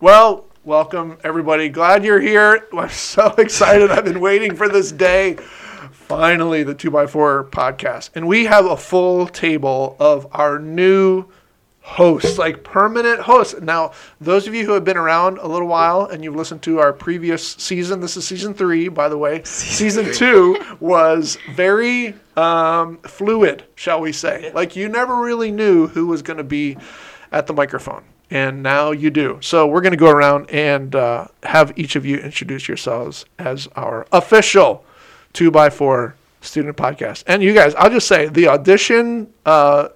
Well, welcome everybody. Glad you're here. I'm so excited. I've been waiting for this day. Finally, the 2x4 podcast. And we have a full table of our new hosts, like permanent hosts. Now, those of you who have been around a little while and you've listened to our previous season, this is season three, by the way. Season, two was very um, fluid, shall we say. Like you never really knew who was going to be at the microphone. And now you do. So we're going to go around and uh, have each of you introduce yourselves as our official two by four student podcast. And you guys, I'll just say the audition uh,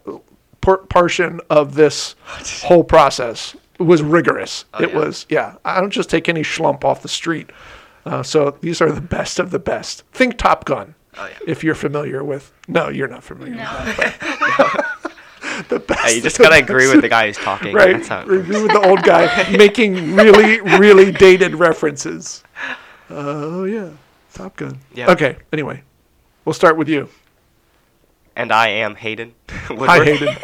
por- portion of this whole process was rigorous. it yeah. was, yeah. I don't just take any schlump off the street. Uh, so these are the best of the best. Think Top Gun. Oh, yeah. If you're familiar with, no, you're not familiar. with the best. Hey, you just gotta agree with the guy who's talking. Right, That's how it review with the old guy making really, really dated references. Oh yeah, Top Gun. Yeah. Okay. Anyway, we'll start with you. And I am Hayden. Hi. Hayden.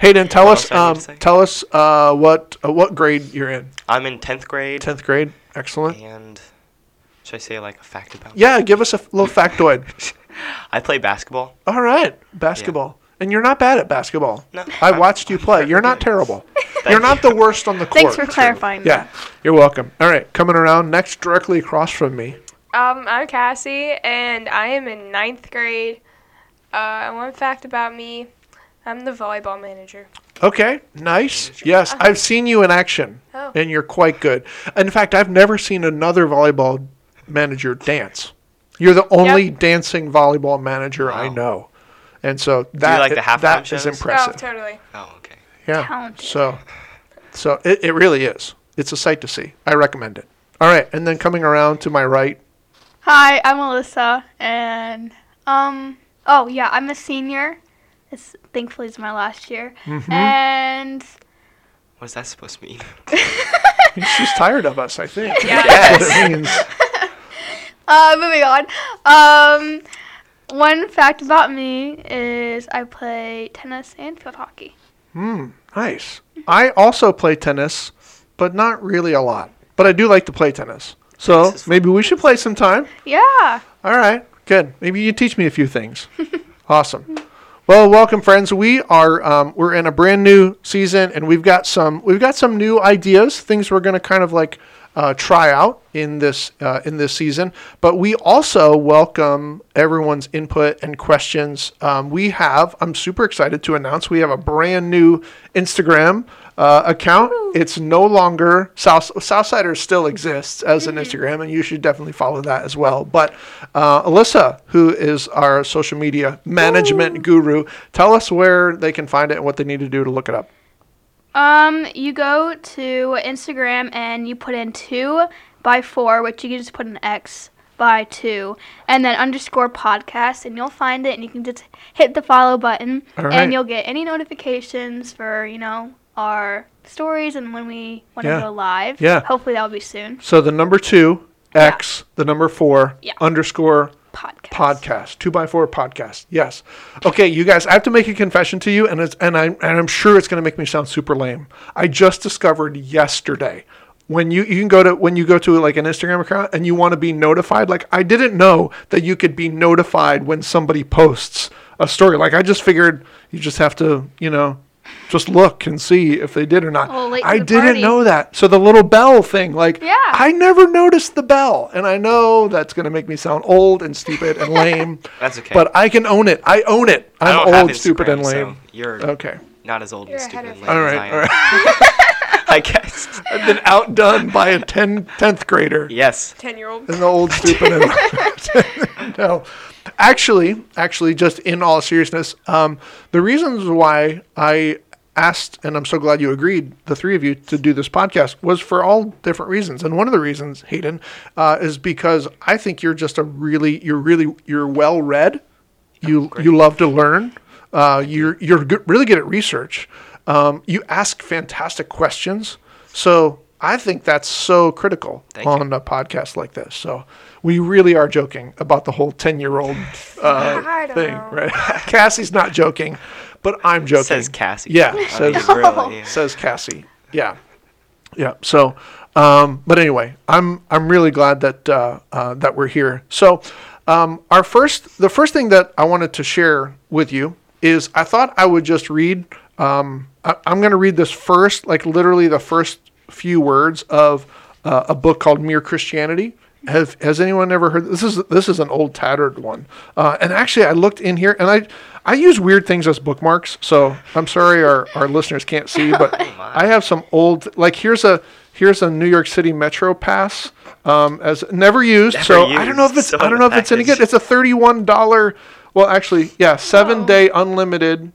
Hayden, tell us, else do I need um, tell us uh, what uh, what grade you're in. I'm in tenth grade, Tenth grade. Excellent. and should I say like a fact about? me? Yeah, give us a f- little factoid. I play basketball. All right, basketball. And you're not bad at basketball. No, I watched you play. You're not terrible. You're not the worst on the court. Thanks for clarifying. That. Yeah, you're welcome. All right, coming around next, directly across from me. Um, I'm Cassie, and I am in ninth grade. Uh, one fact about me, I'm the volleyball manager. Okay, nice. Yes, I've seen you in action, Oh. and you're quite good. In fact, I've never seen another volleyball manager dance. You're the only dancing volleyball manager I know, and so that like the halftime that is shows? impressive. Oh, totally. Oh, okay. Yeah. Talented. So, so it, it really is. It's a sight to see. I recommend it. All right, and then coming around to my right. Hi, I'm Alyssa, and um, oh yeah, I'm a senior. This thankfully is my last year, Mm-hmm. and What's that supposed to mean? She's tired of us, I think. Yes. That's what it means. uh, moving on. Um, one fact about me is I play tennis and field hockey. Hmm, nice. I also play tennis, but not really a lot. But I do like to play tennis. So Tennis is fun. maybe we should play some time. Yeah. All right, good. Maybe you teach me a few things. awesome. Well, welcome, friends. We are um, we're in a brand new season, and we've got some we've got some new ideas, things we're going to kind of like uh, try out in this uh, in this season. But we also welcome everyone's input and questions. Um, we have I'm super excited to announce we have a brand new Instagram uh, account. It's no longer South Southsiders still exists as an Instagram, and you should definitely follow that as well. But uh, Alyssa, who is our social media management guru, tell us where they can find it and what they need to do to look it up. Um, you go to Instagram and you put in two by four, which you can just put an X by two, and then underscore podcast, and you'll find it, and you can just hit the follow button, right. and you'll get any notifications for you know our stories and when we want to Yeah. go live. Yeah. Hopefully that'll be soon. So the number two X, the number four Yeah. underscore Podcast. podcast. Two by four podcast. Yes. Okay you guys i have to make a confession to you and it's and i and i'm sure it's going to make me sound super lame. I just discovered yesterday when you you can go to when you go to like an instagram account and you want to be notified like i didn't know that you could be notified when somebody posts a story. Like i just figured you just have to you know just look and see if they did or not. Oh, late I the didn't party. know that. So the little bell thing, like, Yeah. I never noticed the bell, and I know that's gonna make me sound old and stupid and lame. That's okay. But I can own it. I own it. I I'm don't old, stupid, and Instagram, so lame. you're Okay. not as old You're and stupid of and All lame as right. I All am. right. I guess. I've been outdone by a 10, 10th grader. Yes. Ten year old. and the old stupid and no actually actually just in all seriousness um, the reasons why i asked and i'm so glad you agreed the three of you to do this podcast was for all different reasons. And one of the reasons hayden uh, is because i think you're just a really you're really you're well read you you love to learn. Uh, you're you're good, really good at research. Um, you ask fantastic questions. So i think that's so critical Thank you. on a podcast like this. So we really are joking about the whole 10 year old uh, thing, know. right? Cassie's not joking, but I'm joking. Says Cassie. Yeah, I says, mean, really, yeah. says Cassie. Yeah. yeah. So, um, but anyway, I'm I'm really glad that uh, uh, that we're here. So, um, our first the first thing that I wanted to share with you is I thought I would just read. Um, I, I'm going to read this first, like literally the first few words of uh, a book called Mere Christianity. Have has anyone ever heard this? Is this is an old tattered one? Uh, and actually, I looked in here and I I use weird things as bookmarks. So I'm sorry our, our listeners can't see, but I have some old like here's a here's a New York City Metro pass um, as never used. Never so I don't know if it's So I don't know if it's any good. It's a thirty one dollar. Well, actually, yeah, seven day unlimited.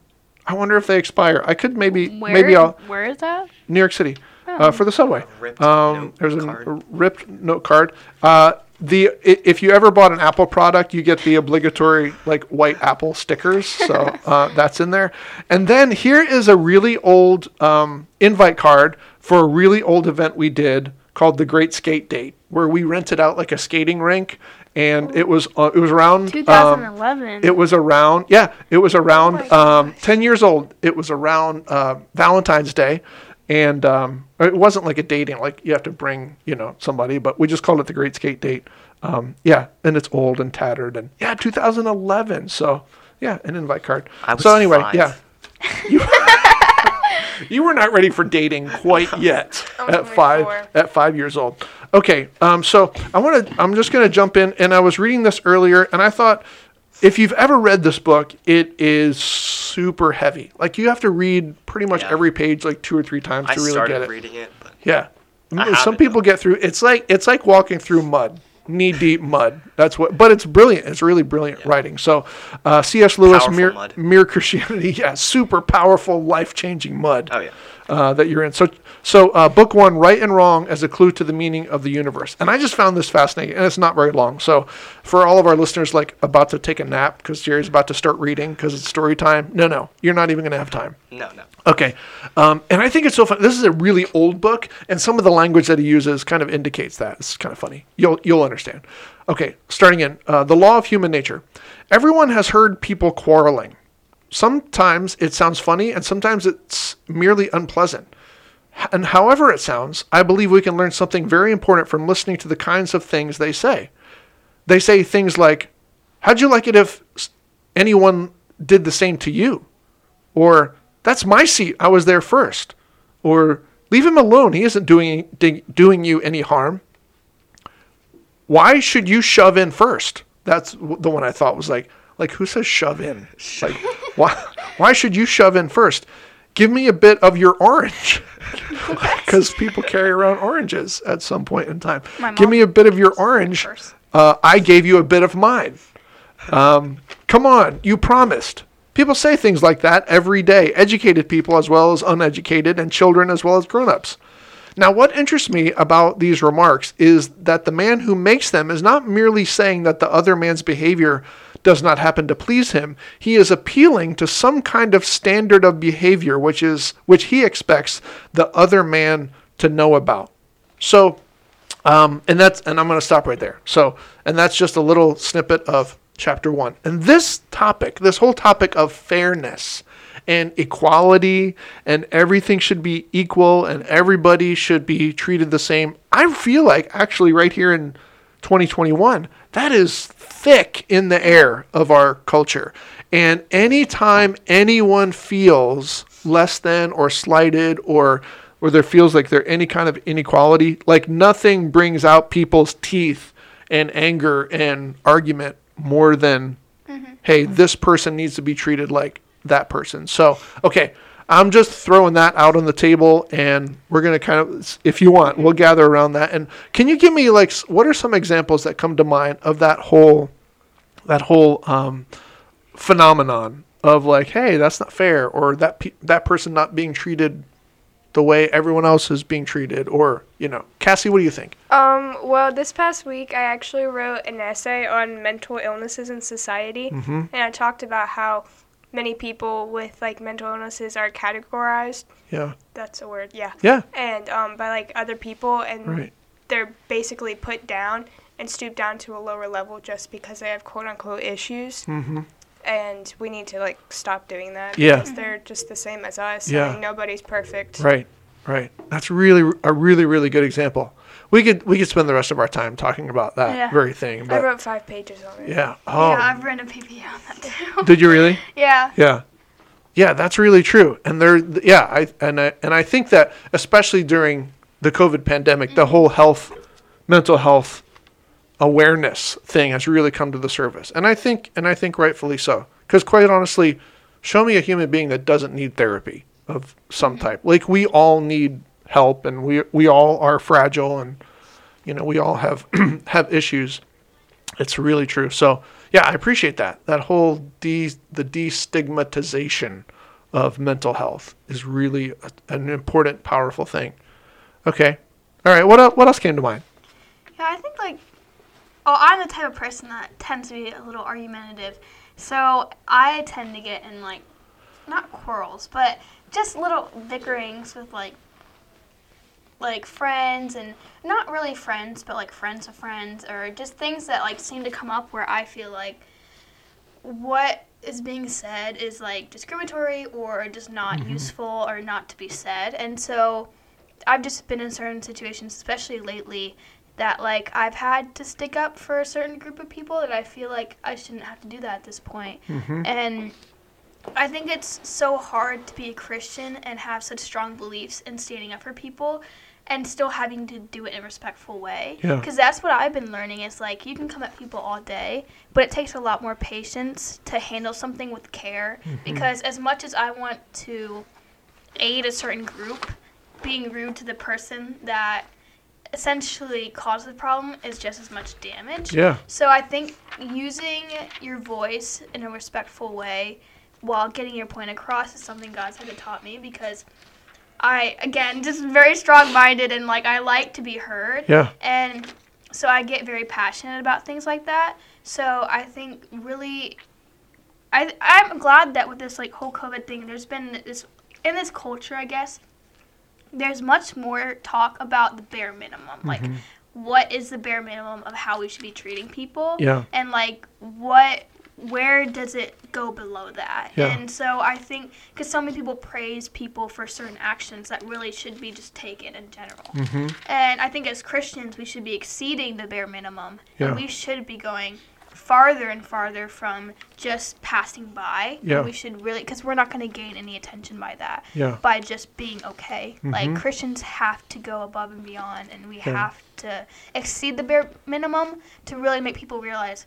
I wonder if they expire. I could maybe Where, maybe I'll where is that? New York City uh, for the subway. ripped Um, there's a, card. ripped note card. Uh, the i- if you ever bought an Apple product, you get the obligatory like white Apple stickers. So uh, that's in there. And then here is a really old um, invite card for a really old event we did called the Great Skate Date, where we rented out like a skating rink, and it was uh, it was around. um, 2011. it was around, yeah, it was around um, 10 years old. It was around uh, Valentine's Day. And um, it wasn't like a dating, like you have to bring, you know, somebody, but we just called it the Great Skate Date. Um, yeah, and it's old and tattered. And yeah, 2011. So yeah, an invite card. So anyway, five. yeah. You, you were not ready for dating quite yet at five four. at five years old. Okay, um, so I want to. I'm just going to jump in, and I was reading this earlier, and I thought, if you've ever read this book, it is super heavy. Like you have to read pretty much Yeah. every page like two or three times I to really get it. reading it, but Yeah, I some people get through. It's like it's like walking through mud, knee deep mud. That's what. But it's brilliant. It's really brilliant writing. So, uh, C.S. Lewis, Powerful mere, mud. mere Christianity. Yeah, super powerful, life changing mud oh yeah. Uh, that you're in. So, so uh, book one, right and wrong, as a clue to the meaning of the universe. And I just found this fascinating, and it's not very long. So, for all of our listeners, like about to take a nap because Jerry's about to start reading because it's story time. No, no, you're not even going to have time. No, no. Okay, um, and I think it's so fun. This is a really old book, and some of the language that he uses kind of indicates that. It's kind of funny. You'll you'll understand. Okay, starting in uh, the law of human nature. Everyone has heard people quarreling. Sometimes it sounds funny, and sometimes it's merely unpleasant. And however it sounds, I believe we can learn something very important from listening to the kinds of things they say. They say things like, "How'd you like it if anyone did the same to you?" Or, that's my seat. I was there first. Or, leave him alone. He isn't doing, doing you any harm. Why should you shove in first? That's the one I thought was like, like who says shove in? Like, why, why should you shove in first? Give me a bit of your orange. Because people carry around oranges at some point in time. Give me a bit of your orange. Uh, I gave you a bit of mine. Um, come on, you promised. People say things like that every day, educated people as well as uneducated, and children as well as grown ups. Now, what interests me about these remarks is that the man who makes them is not merely saying that the other man's behavior does not happen to please him. He is appealing to some kind of standard of behavior which is which he expects the other man to know about. So, um, and that's and I'm going to stop right there. So, and that's just a little snippet of chapter one. And this topic, this whole topic of fairness and equality, and everything should be equal, and everybody should be treated the same. I feel like actually right here in 2021, that is thick in the air of our culture. And anytime anyone feels less than or slighted or or there feels like there any kind of inequality, like nothing brings out people's teeth and anger and argument more than mm-hmm. hey, this person needs to be treated like that person. So, okay, I'm just throwing that out on the table, and we're gonna kind of, if you want, we'll gather around that. And can you give me like, what are some examples that come to mind of that whole, that whole um, phenomenon of like, hey, that's not fair, or that pe- that person not being treated the way everyone else is being treated, or you know, Cassie, what do you think? Um, well, this past week I actually wrote an essay on mental illnesses in society, Mm-hmm. and I talked about how many people with like mental illnesses are categorized. Yeah, That's a word, yeah. yeah, And um, by like other people, and right, they're basically put down and stooped down to a lower level just because they have quote unquote issues. mm-hmm. And we need to like stop doing that. Yeah. Because they're just the same as us. Yeah. I mean, nobody's perfect. right. right. That's really a really really good example. We could we could spend the rest of our time talking about that Yeah. very thing. I wrote five pages on it. yeah. Oh, Yeah, I've oh. written a PPA on that too. did you really? yeah. Yeah. Yeah, that's really true. And there yeah, I and I and I think that especially during the COVID pandemic, the mm-hmm. whole health mental health awareness thing has really come to the surface. And I think and I think rightfully so. Cuz quite honestly, show me a human being that doesn't need therapy of some mm-hmm. type. Like we all need help and we we all are fragile and you know, we all have have issues. It's really true. So, yeah, I appreciate that. That whole de- the destigmatization of mental health is really a, an important, powerful thing. Okay. All right. What el- what else came to mind? Yeah, I think like, oh, I'm the type of person that tends to be a little argumentative, so I tend to get in like, not quarrels, but just little bickerings with like, like friends and not really friends, but like friends of friends, or just things that like seem to come up where I feel like what is being said is like discriminatory or just not mm-hmm. useful or not to be said, and so. I've just been in certain situations, especially lately, that like I've had to stick up for a certain group of people that I feel like I shouldn't have to do that at this point. Mm-hmm. And I think it's so hard to be a Christian and have such strong beliefs in standing up for people and still having to do it in a respectful way. Yeah. Because that's what I've been learning is like you can come at people all day, but it takes a lot more patience to handle something with care. Mm-hmm. Because as much as I want to aid a certain group, being rude to the person that essentially caused the problem is just as much damage. Yeah. So I think using your voice in a respectful way while getting your point across is something God's had to taught me because I again just very strong minded and like I like to be heard. Yeah. And so I get very passionate about things like that. So I think really I I'm glad that with this like whole COVID thing there's been this in this culture I guess there's much more talk about the bare minimum. Like mm-hmm. what is the bare minimum of how we should be treating people? Yeah. And like what where does it go below that? Yeah. And so I think because so many people praise people for certain actions that really should be just taken in general. Mm-hmm. And I think as Christians, we should be exceeding the bare minimum. Yeah. And we should be going farther and farther from just passing by. And Yeah. we should really, because we're not going to gain any attention by that, Yeah. by just being okay. Like Mhm. Christians have to go above and beyond, and we Yeah. have to exceed the bare minimum to really make people realize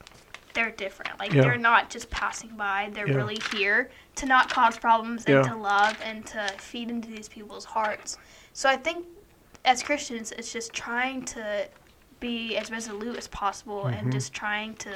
they're different. Like Yeah. they're not just passing by; they're Yeah. really here to not cause problems and Yeah. to love and to feed into these people's hearts. So I think as Christians, it's just trying to be as resolute as possible Mhm. and just trying to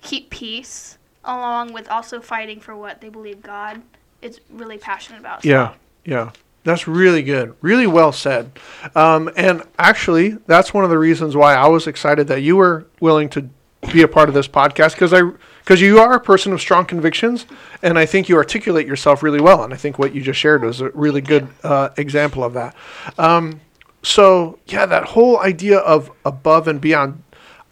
keep peace, along with also fighting for what they believe God is really passionate about. So- Yeah, yeah. That's really good. Really well said. Um, and actually, that's one of the reasons why I was excited that you were willing to be a part of this podcast because I because you are a person of strong convictions, and I think you articulate yourself really well. And I think what you just shared was a really good uh, example of that. Um, so yeah, that whole idea of above and beyond,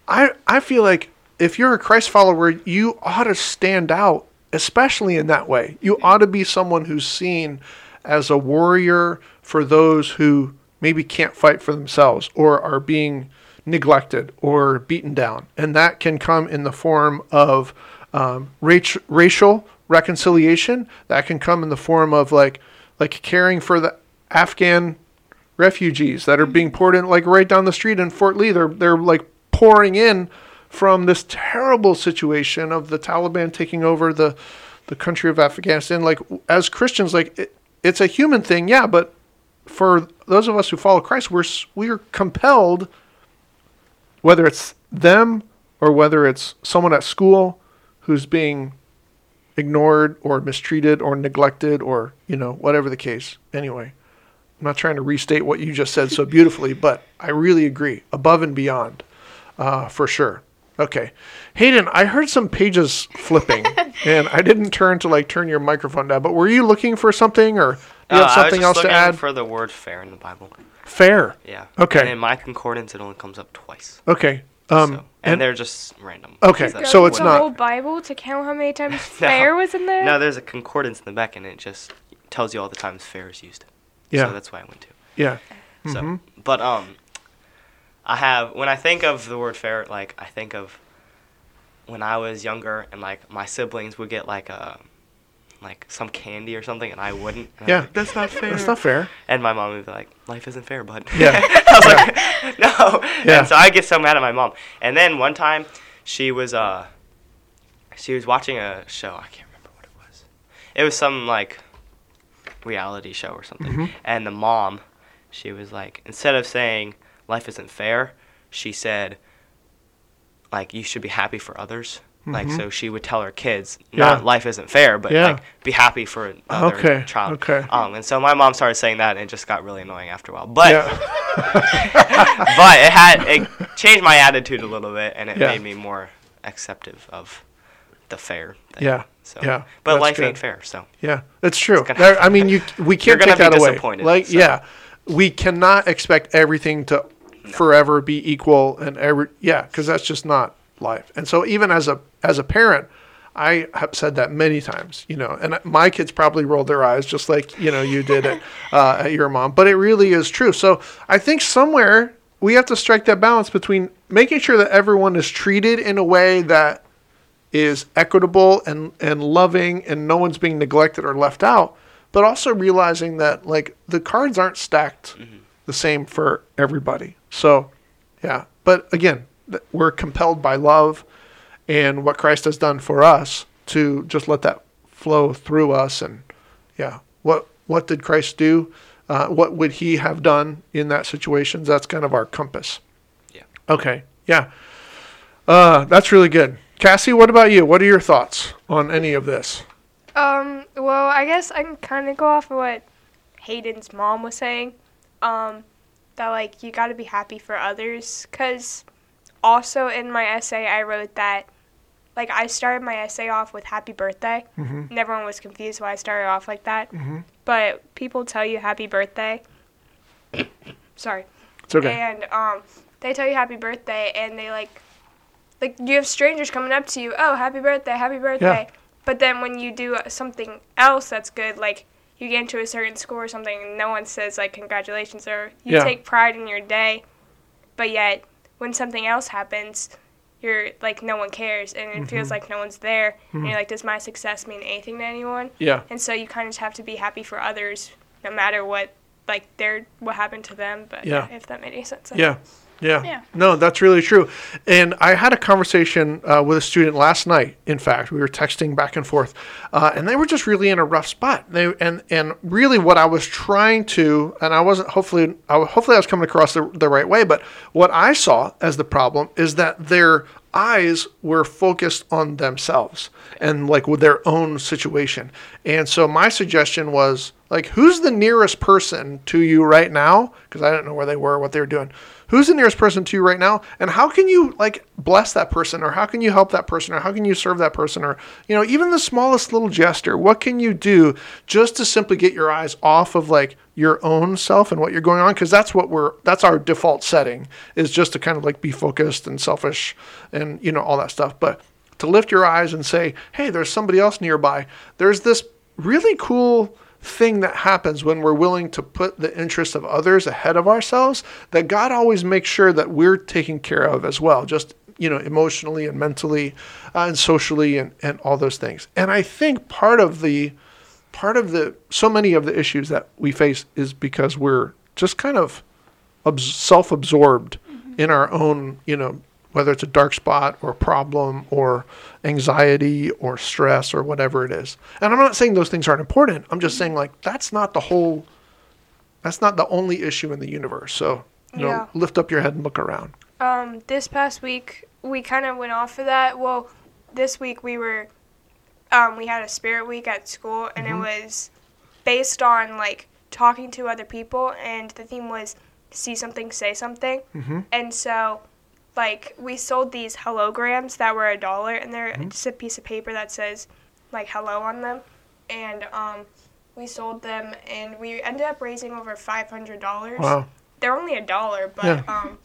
I I feel like if you're a Christ follower, you ought to stand out, especially in that way. You ought to be someone who's seen as a warrior for those who maybe can't fight for themselves or are being neglected or beaten down, and that can come in the form of um, rac- racial reconciliation. That can come in the form of like like caring for the Afghan refugees that are being poured in like right down the street in Fort Lee. They're they're like pouring in from this terrible situation of the Taliban taking over the the country of Afghanistan. Like as Christians, like it, it's a human thing, yeah, but for those of us who follow Christ, we're we are compelled, whether it's them or whether it's someone at school who's being ignored or mistreated or neglected or you know whatever the case. Anyway, I'm not trying to restate what you just said so beautifully, but I really agree, above and beyond, uh, for sure. Okay, Hayden, I heard some pages flipping, and I didn't turn to like turn your microphone down. But were you looking for something, or do you Uh, have something I was else to add? for the word fair in the Bible. Fair. Yeah. Okay. And in my concordance, it only comes up twice. Okay. Um, so, and, and they're just random. Okay, Is so what it's the it not- whole Bible to count how many times No. fair was in there. No, there's a concordance in the back, and it just tells you all the times fair is used. Yeah. So that's why I went to. Yeah. So, Mhm. but um, I have when I think of the word fair, like I think of when I was younger and like my siblings would get like a like some candy or something and I wouldn't. And Yeah. like, that's not fair. That's not fair. And my mom would be like, "Life isn't fair, bud." Yeah. I was like, "No." Yeah. And so I get so mad at my mom. And then one time, she was uh, she was watching a show. I can't remember what it was. It was some like reality show or something. Mhm. And the mom, she was like, instead of saying "Life isn't fair," she said, like, "You should be happy for others." Like Mhm. so, she would tell her kids, Yeah. not life isn't fair, but Yeah. like be happy for another Okay, child. okay. Um, and so my mom started saying that, and it just got really annoying after a while. But yeah. but it had it changed my attitude a little bit, and it Yeah. made me more acceptive of the fair. Thing. Yeah, So yeah, But life good. ain't fair. So Yeah, it's true. There- I mean, you we can't take that away. disappointed, Like, so. yeah, we cannot expect everything to forever be equal and every yeah, because that's just not life. And so even as a as a parent, I have said that many times, you know, and my kids probably rolled their eyes just like you know you did at, uh, at your mom, but it really is true. So I think somewhere we have to strike that balance between making sure that everyone is treated in a way that is equitable and, and loving and no one's being neglected or left out, but also realizing that like the cards aren't stacked the same for everybody. So, yeah. But again, we're compelled by love and what Christ has done for us to just let that flow through us and yeah, what what did Christ do? Uh, what would he have done in that situation? That's kind of our compass. Yeah. Okay. Yeah. Uh, that's really good. Cassie, what about you? What are your thoughts on any of this? Um, well, I guess I can kind of go off of what Hayden's mom was saying. Um, that like you got to be happy for others, cause also in my essay I wrote that like I started my essay off with happy birthday, Mhm. and everyone was confused why I started off like that. Mhm. But people tell you happy birthday. Sorry. It's okay. And um, they tell you happy birthday, and they like, like you have strangers coming up to you. Oh, happy birthday, happy birthday. But then when you do something else that's good, like you get into a certain school or something, and no one says like congratulations or you Yeah. take pride in your day, but yet when something else happens, you're like no one cares, and it feels Mhm. like no one's there. And Mhm. you're like, does my success mean anything to anyone? Yeah. And so you kind of have to be happy for others, no matter what like their what happened to them. But Yeah. if that made any sense. Yeah. Yeah. Yeah. No, that's really true. And I had a conversation uh, with a student last night. In fact, we were texting back and forth, uh, and they were just really in a rough spot. They and and really what I was trying to, and I wasn't hopefully, I, hopefully I was coming across the, the right way. But what I saw as the problem is that their eyes were focused on themselves and like with their own situation. And so my suggestion was like, who's the nearest person to you right now? Because I didn't know where they were, what they were doing. Who's the nearest person to you right now? And how can you like bless that person or how can you help that person or how can you serve that person or, you know, even the smallest little gesture? What can you do just to simply get your eyes off of like your own self and what you're going on? Because that's what we're, that's our default setting is just to kind of like be focused and selfish and, you know, all that stuff. But to lift your eyes and say, hey, there's somebody else nearby. There's this really cool thing that happens when we're willing to put the interests of others ahead of ourselves that God always makes sure that we're taken care of as well, just you know, emotionally and mentally uh, and socially and, and all those things. And I think part of the part of the so many of the issues that we face is because we're just kind of self-absorbed in our own, you know, whether it's a dark spot or a problem or anxiety or stress or whatever it is. And I'm not saying those things aren't important. I'm just saying like that's not the whole that's not the only issue in the universe. So, you know, lift up your head and look around. Um, this past week we kind of went off of that. Well, this week we were, um, we had a spirit week at school, and Mm-hmm. it was based on like talking to other people, and the theme was see something, say something. Mhm. And so, like, we sold these holograms that were a dollar, and they're Mm-hmm. just a piece of paper that says like hello on them, and um, we sold them, and we ended up raising over five hundred dollars Wow. they're only a dollar, but Yeah. um,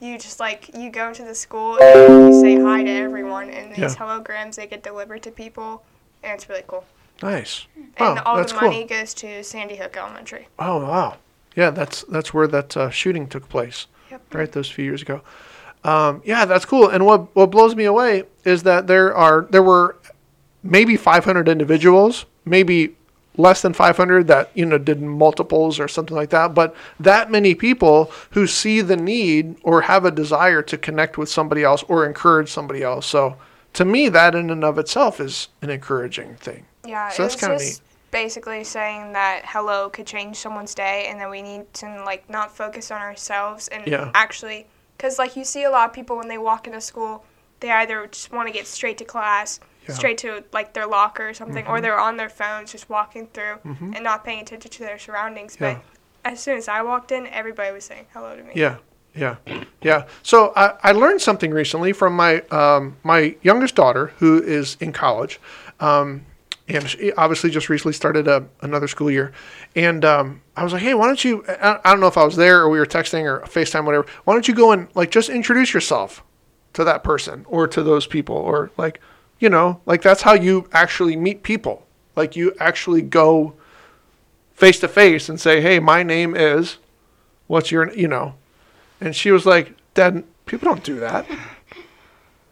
you just like you go into the school and you say hi to everyone, and these Yeah. holograms they get delivered to people, and it's really cool. Nice. and Wow, all that's the cool. money goes to Sandy Hook Elementary. Oh wow, yeah, that's that's where that uh, shooting took place, Yep. right? Those few years ago. Um, yeah, that's cool. And what what blows me away is that there are there were maybe 500 individuals, maybe less than 500 that you know did multiples or something like that, but that many people who see the need or have a desire to connect with somebody else or encourage somebody else. So to me, that in and of itself is an encouraging thing. Yeah, So that's kinda just basically saying that hello could change someone's day, and that we need to like not focus on ourselves and Yeah. actually, because like you see a lot of people when they walk into school, they either just want to get straight to class, Yeah. Mm-hmm. straight to like their locker or something, or they're on their phones just walking through and not paying attention to their surroundings. Yeah. But as soon as I walked in, everybody was saying hello to me. Yeah, yeah, yeah. So I, I learned something recently from my um, my youngest daughter who is in college, um, and she obviously just recently started a, another school year. And um, I was like, hey, why don't you? I, I don't know if I was there or we were texting or Facetime, whatever. Why don't you go and like just introduce yourself to that person or to those people or like you know like that's how you actually meet people. Like you actually go face to face and say, hey, my name is. What's your you know? And she was like, Dad, people don't do that.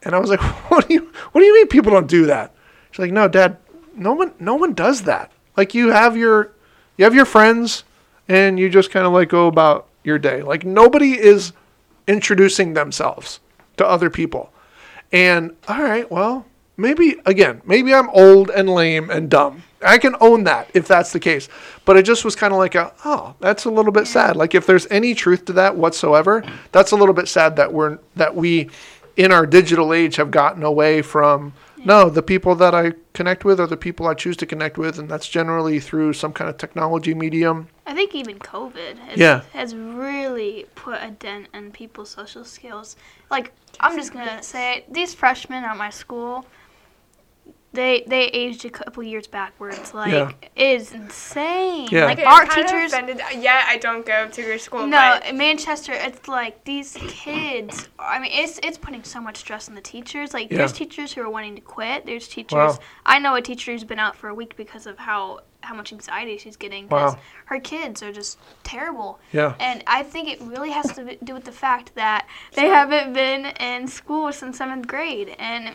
And I was like, What do you what do you mean people don't do that? She's like, No, Dad, no one no one does that. Like you have your you have your friends and you just kind of like go about your day. Like nobody is introducing themselves to other people. And all right, well, maybe again, maybe I'm old and lame and dumb. I can own that if that's the case. But it just was kind of like a, oh, that's a little bit sad. Like if there's any truth to that whatsoever, that's a little bit sad that we're that we in our digital age have gotten away from no, the people that I connect with are the people I choose to connect with and that's generally through some kind of technology medium. I think even COVID has, Yeah. has really put a dent in people's social skills. Like, I'm just going to say it, these freshmen at my school, they they aged a couple years backwards. Like, Yeah. it is insane. Yeah. Like, Okay, art I'm kind of teachers. offended. Uh, yeah, I don't go to your school. No, but in Manchester, it's like these kids. I mean, it's it's putting so much stress on the teachers. Like, there's teachers who are wanting to quit. There's teachers. Wow. I know a teacher who's been out for a week because of how how much anxiety she's getting because Wow. her kids are just terrible. Yeah. And I think it really has to do with the fact that they haven't been in school since seventh grade. And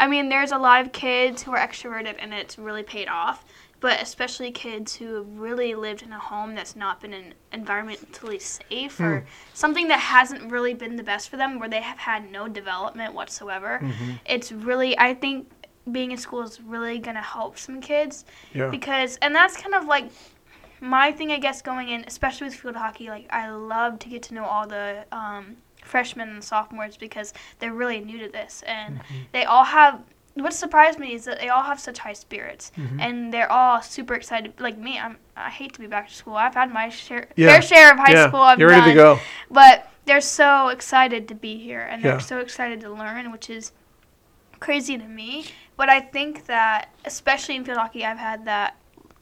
I mean, there's a lot of kids who are extroverted and it's really paid off, but especially kids who have really lived in a home that's not been en- environmentally safe or something that hasn't really been the best for them, where they have had no development whatsoever. It's really, I think. Being in school is really gonna help some kids Yeah. because, and that's kind of like my thing, I guess, going in, especially with field hockey, like I love to get to know all the um, freshmen and sophomores because they're really new to this, and mm-hmm. they all have. What surprised me is that they all have such high spirits, mm-hmm. and they're all super excited. Like me, I'm. I hate to be back to school. I've had my share, Yeah. fair share of high yeah. school. I've You're ready done, to go. but they're so excited to be here, and Yeah. they're so excited to learn, which is crazy to me. But I think that, especially in field hockey, I've had that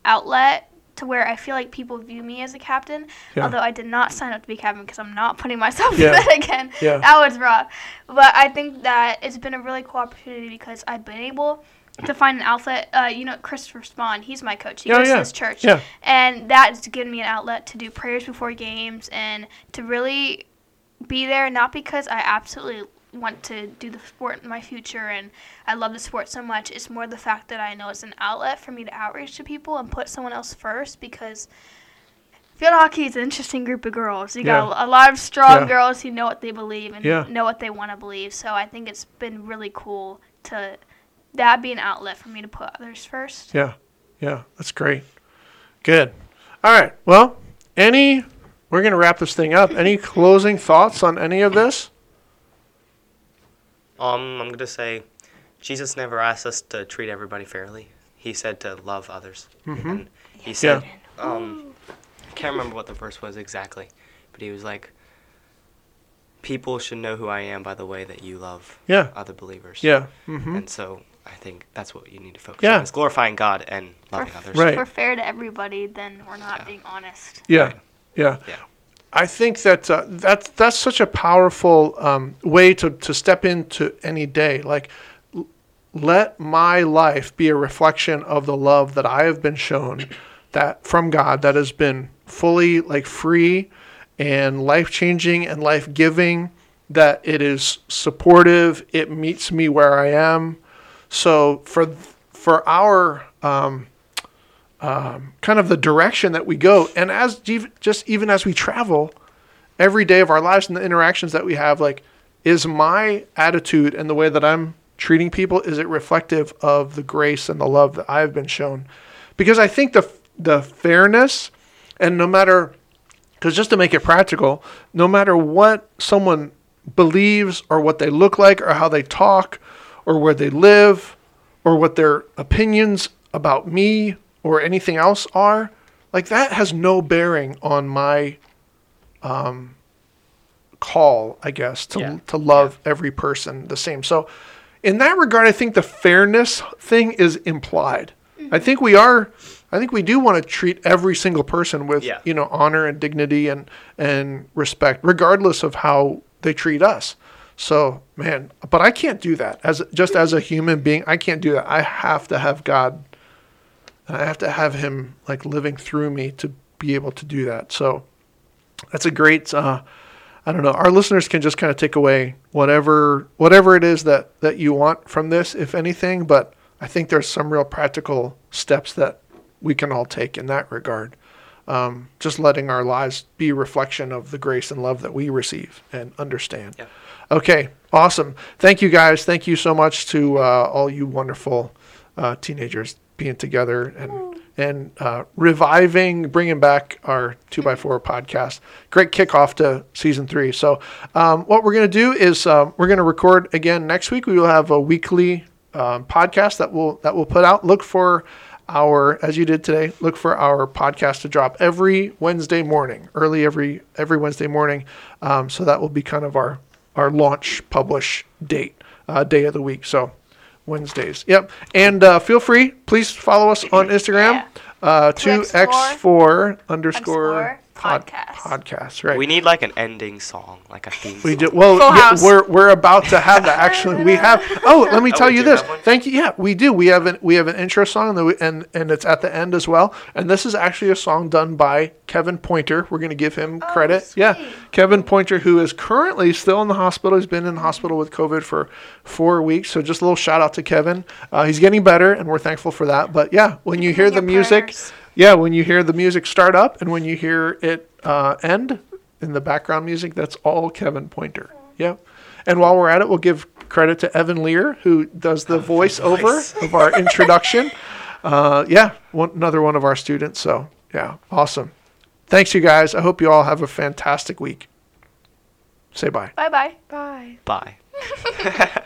outlet to where I feel like people view me as a captain. Yeah. Although I did not sign up to be captain because I'm not putting myself Yeah. through that again. Yeah. That was rough. But I think that it's been a really cool opportunity because I've been able to find an outlet. Uh, you know, Christopher Spawn, he's my coach. He Yeah, goes yeah. to this church. Yeah. And that's given me an outlet to do prayers before games and to really be there, not because I absolutely want to do the sport in my future and I love the sport so much. It's more the fact that I know it's an outlet for me to outreach to people and put someone else first because field hockey is an interesting group of girls. You got a lot of strong Yeah. girls who know what they believe and Yeah. know what they want to believe. So I think it's been really cool to that be an outlet for me to put others first. Yeah, yeah, that's great. Good. All right. Well, any, we're going to wrap this thing up. Any closing thoughts on any of this? Um, I'm gonna say, Jesus never asked us to treat everybody fairly. He said to love others. Mhm. And he said, um, I can't remember what the verse was exactly, but he was like, people should know who I am by the way that you love Yeah, other believers. yeah. hmm And so I think that's what you need to focus Yeah. on: is glorifying God and loving If- others. Right. If we're fair to everybody, then we're not Yeah. being honest. Yeah, Right. yeah. Yeah. I think that uh, that's that's such a powerful um, way to, to step into any day. Like l- let my life be a reflection of the love that I have been shown that from God that has been fully like free and life changing and life giving that it is supportive it meets me where I am so for for our um, um, kind of the direction that we go. And as just even as we travel every day of our lives and the interactions that we have like is my attitude and the way that I'm treating people is it reflective of the grace and the love that I've been shown? Because I think the the fairness and no matter because just to make it practical no matter what someone believes or what they look like or how they talk or where they live or what their opinions about me or anything else are like that has no bearing on my um, call i guess to, Yeah. to love every person the same. So in that regard i think the fairness thing is implied. I think we are i think we do want to treat every single person with Yeah. you know honor and dignity and and respect regardless of how they treat us. So man but i can't do that. As just as a human being i can't do that. I have to have god and I have to have him like living through me to be able to do that. So that's a great. Uh, I don't know. Our listeners can just kind of take away whatever whatever it is that that you want from this, if anything. But I think there's some real practical steps that we can all take in that regard. Um, just letting our lives be a reflection of the grace and love that we receive and understand. Yeah. Okay, awesome. Thank you guys. Thank you so much to uh, all you wonderful uh, teenagers being together and and uh, reviving, bringing back our two by four podcast. Great kickoff to season three. So um, what we're going to do is um, we're going to record again next week. We will have a weekly um, podcast that will that will put out. Look for our as you did today. Look for our podcast to drop every Wednesday morning, early every every Wednesday morning. Um, so that will be kind of our our launch publish date, uh, day of the week. So Wednesdays. Yep. And uh, feel free, please follow us on Instagram. Yeah. Uh, To 2x4 underscore underscore pod, podcast. podcast. Right. We need like an ending song, like a theme We song. do well. Full yeah, House. we're we're about to have that. Actually, we have. Oh, let me Oh, tell we you this. Thank you. Yeah, we do. We have an we have an intro song, and, the, and and it's at the end as well. And this is actually a song done by Kevin Pointer. We're going to give him credit. Yeah, Kevin Pointer, who is currently still in the hospital. He's been in the hospital with COVID for four weeks. So just a little shout out to Kevin. Uh, he's getting better, and we're thankful for that. But yeah, when you hear the music. prayers. Yeah, when you hear the music start up and when you hear it uh, end in the background music, that's all Kevin Pointer. Yeah. And while we're at it, we'll give credit to Evan Lear, who does the voiceover voice. of our introduction. Uh, yeah, one, another one of our students. So, yeah, awesome. Thanks, you guys. I hope you all have a fantastic week. Say bye. Bye bye. Bye. Bye.